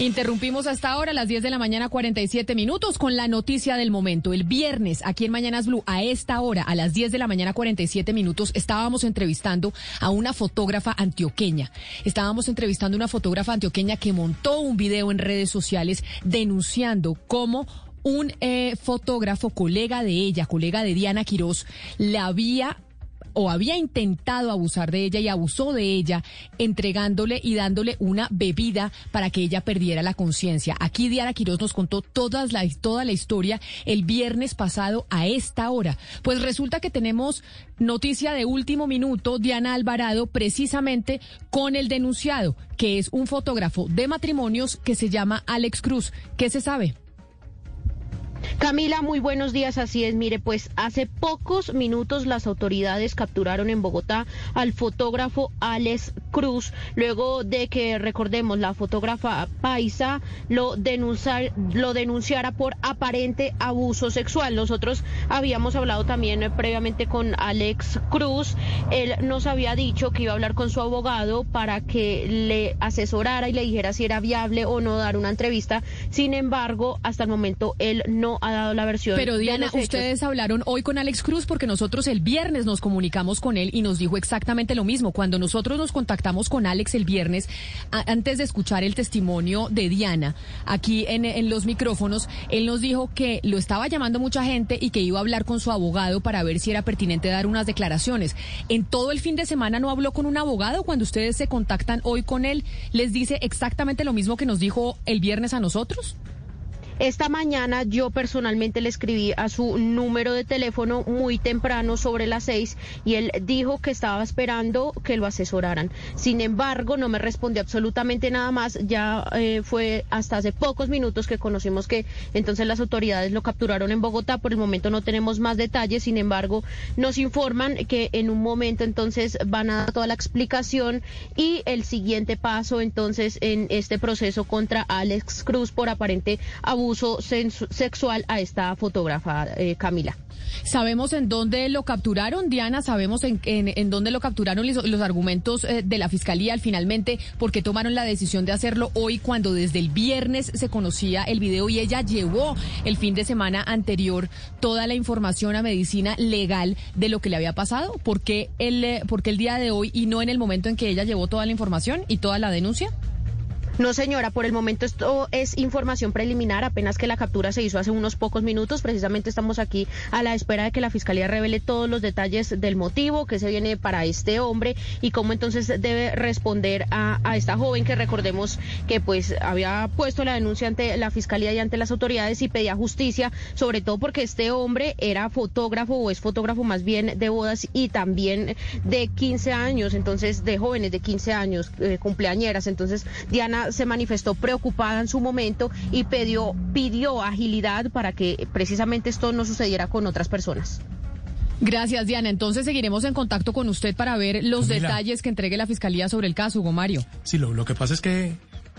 Interrumpimos hasta ahora a las 10 de la mañana 47 minutos con la noticia del momento. El viernes aquí en Mañanas Blue a esta hora a las 10 de la mañana 47 minutos estábamos entrevistando a una fotógrafa antioqueña. Estábamos entrevistando a una fotógrafa antioqueña que montó un video en redes sociales denunciando cómo un eh, fotógrafo, colega de ella, colega de Diana Quiroz, la había o había intentado abusar de ella y abusó de ella, entregándole y dándole una bebida para que ella perdiera la conciencia. Aquí Diana Quiroz nos contó toda la historia el viernes pasado a esta hora. Pues resulta que tenemos noticia de último minuto, Diana Alvarado, precisamente con el denunciado, que es un fotógrafo de matrimonios que se llama Alex Cruz. ¿Qué se sabe? Camila, muy buenos días. Así es, mire, pues hace pocos minutos las autoridades capturaron en Bogotá al fotógrafo Alex Cruz, luego de que, recordemos, la fotógrafa Paisa lo, denunciar, lo denunciara por aparente abuso sexual. Nosotros habíamos hablado también eh, previamente con Alex Cruz. Él nos había dicho que iba a hablar con su abogado para que le asesorara y le dijera si era viable o no dar una entrevista. Sin embargo, hasta el momento él no ha dado la versión. Pero de Diana, hechos. ustedes hablaron hoy con Alex Cruz porque nosotros el viernes nos comunicamos con él y nos dijo exactamente lo mismo. Cuando nosotros nos contactamos con Alex el viernes, antes de escuchar el testimonio de Diana, aquí en, en los micrófonos, él nos dijo que lo estaba llamando mucha gente y que iba a hablar con su abogado para ver si era pertinente dar unas declaraciones. En todo el fin de semana no habló con un abogado. Cuando ustedes se contactan hoy con él, ¿les dice exactamente lo mismo que nos dijo el viernes a nosotros? Esta mañana yo personalmente le escribí a su número de teléfono muy temprano sobre las seis y él dijo que estaba esperando que lo asesoraran. Sin embargo, no me respondió absolutamente nada más. Ya eh, fue hasta hace pocos minutos que conocimos que entonces las autoridades lo capturaron en Bogotá. Por el momento no tenemos más detalles. Sin embargo, nos informan que en un momento entonces van a dar toda la explicación y el siguiente paso entonces en este proceso contra Alex Cruz por aparente abuso sexual a esta fotógrafa eh, Camila. ¿Sabemos en dónde lo capturaron, Diana? ¿Sabemos en, en, en dónde lo capturaron los, los argumentos eh, de la Fiscalía al finalmente? ¿Por qué tomaron la decisión de hacerlo hoy cuando desde el viernes se conocía el video y ella llevó el fin de semana anterior toda la información a medicina legal de lo que le había pasado? ¿Por qué el, eh, por qué el día de hoy y no en el momento en que ella llevó toda la información y toda la denuncia? No, señora, por el momento esto es información preliminar, apenas que la captura se hizo hace unos pocos minutos. Precisamente estamos aquí a la espera de que la Fiscalía revele todos los detalles del motivo que se viene para este hombre y cómo entonces debe responder a, esta joven que recordemos que pues había puesto la denuncia ante la Fiscalía y ante las autoridades y pedía justicia, sobre todo porque este hombre era fotógrafo o es fotógrafo más bien de bodas y también de 15 años, entonces de jóvenes de 15 años, eh, cumpleañeras. Entonces Diana se manifestó preocupada en su momento y pidió, pidió agilidad para que precisamente esto no sucediera con otras personas. Gracias, Diana. Entonces seguiremos en contacto con usted para ver los Camila. detalles que entregue la Fiscalía sobre el caso, Hugo Mario. Sí, lo, lo que pasa es que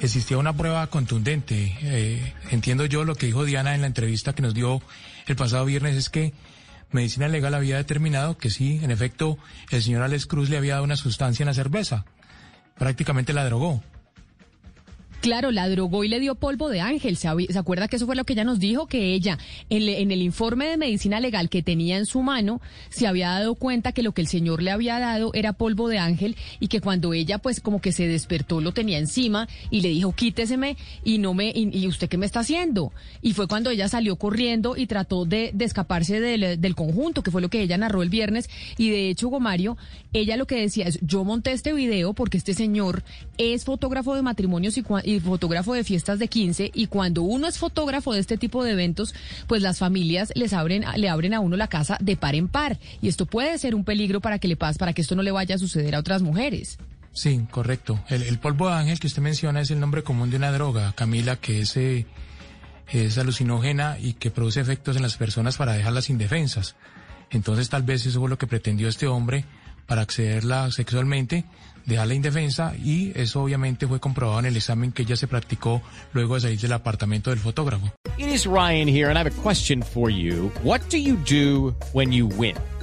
existía una prueba contundente. Eh, entiendo yo lo que dijo Diana en la entrevista que nos dio el pasado viernes es que Medicina Legal había determinado que sí, en efecto, el señor Alex Cruz le había dado una sustancia en la cerveza. Prácticamente la drogó. Claro, la drogó y le dio polvo de ángel. ¿Se, habí- ¿se acuerda que eso fue lo que ella nos dijo? Que ella, en, el informe de medicina legal que tenía en su mano, se había dado cuenta que lo que el señor le había dado era polvo de ángel y que cuando ella, pues, como que se despertó, lo tenía encima y le dijo, quíteseme y no me, y, usted qué me está haciendo? Y fue cuando ella salió corriendo y trató de, escaparse del, del conjunto, que fue lo que ella narró el viernes. Y de hecho, Hugo Mario, ella lo que decía es, yo monté este video porque este señor es fotógrafo de matrimonios y, fotógrafo de fiestas de 15 y cuando uno es fotógrafo de este tipo de eventos, pues las familias les abren, le abren a uno la casa de par en par y esto puede ser un peligro para que le pase, para que esto no le vaya a suceder a otras mujeres. Sí, correcto. El, polvo de ángel que usted menciona es el nombre común de una droga, Camila, que es, eh, es alucinógena y que produce efectos en las personas para dejarlas indefensas. Entonces tal vez eso fue lo que pretendió este hombre para accederla sexualmente, dejarla indefensa y eso obviamente fue comprobado en el examen que ella se practicó luego de salir del apartamento del fotógrafo. It is Ryan here and I have a question for you. What do you do when you win?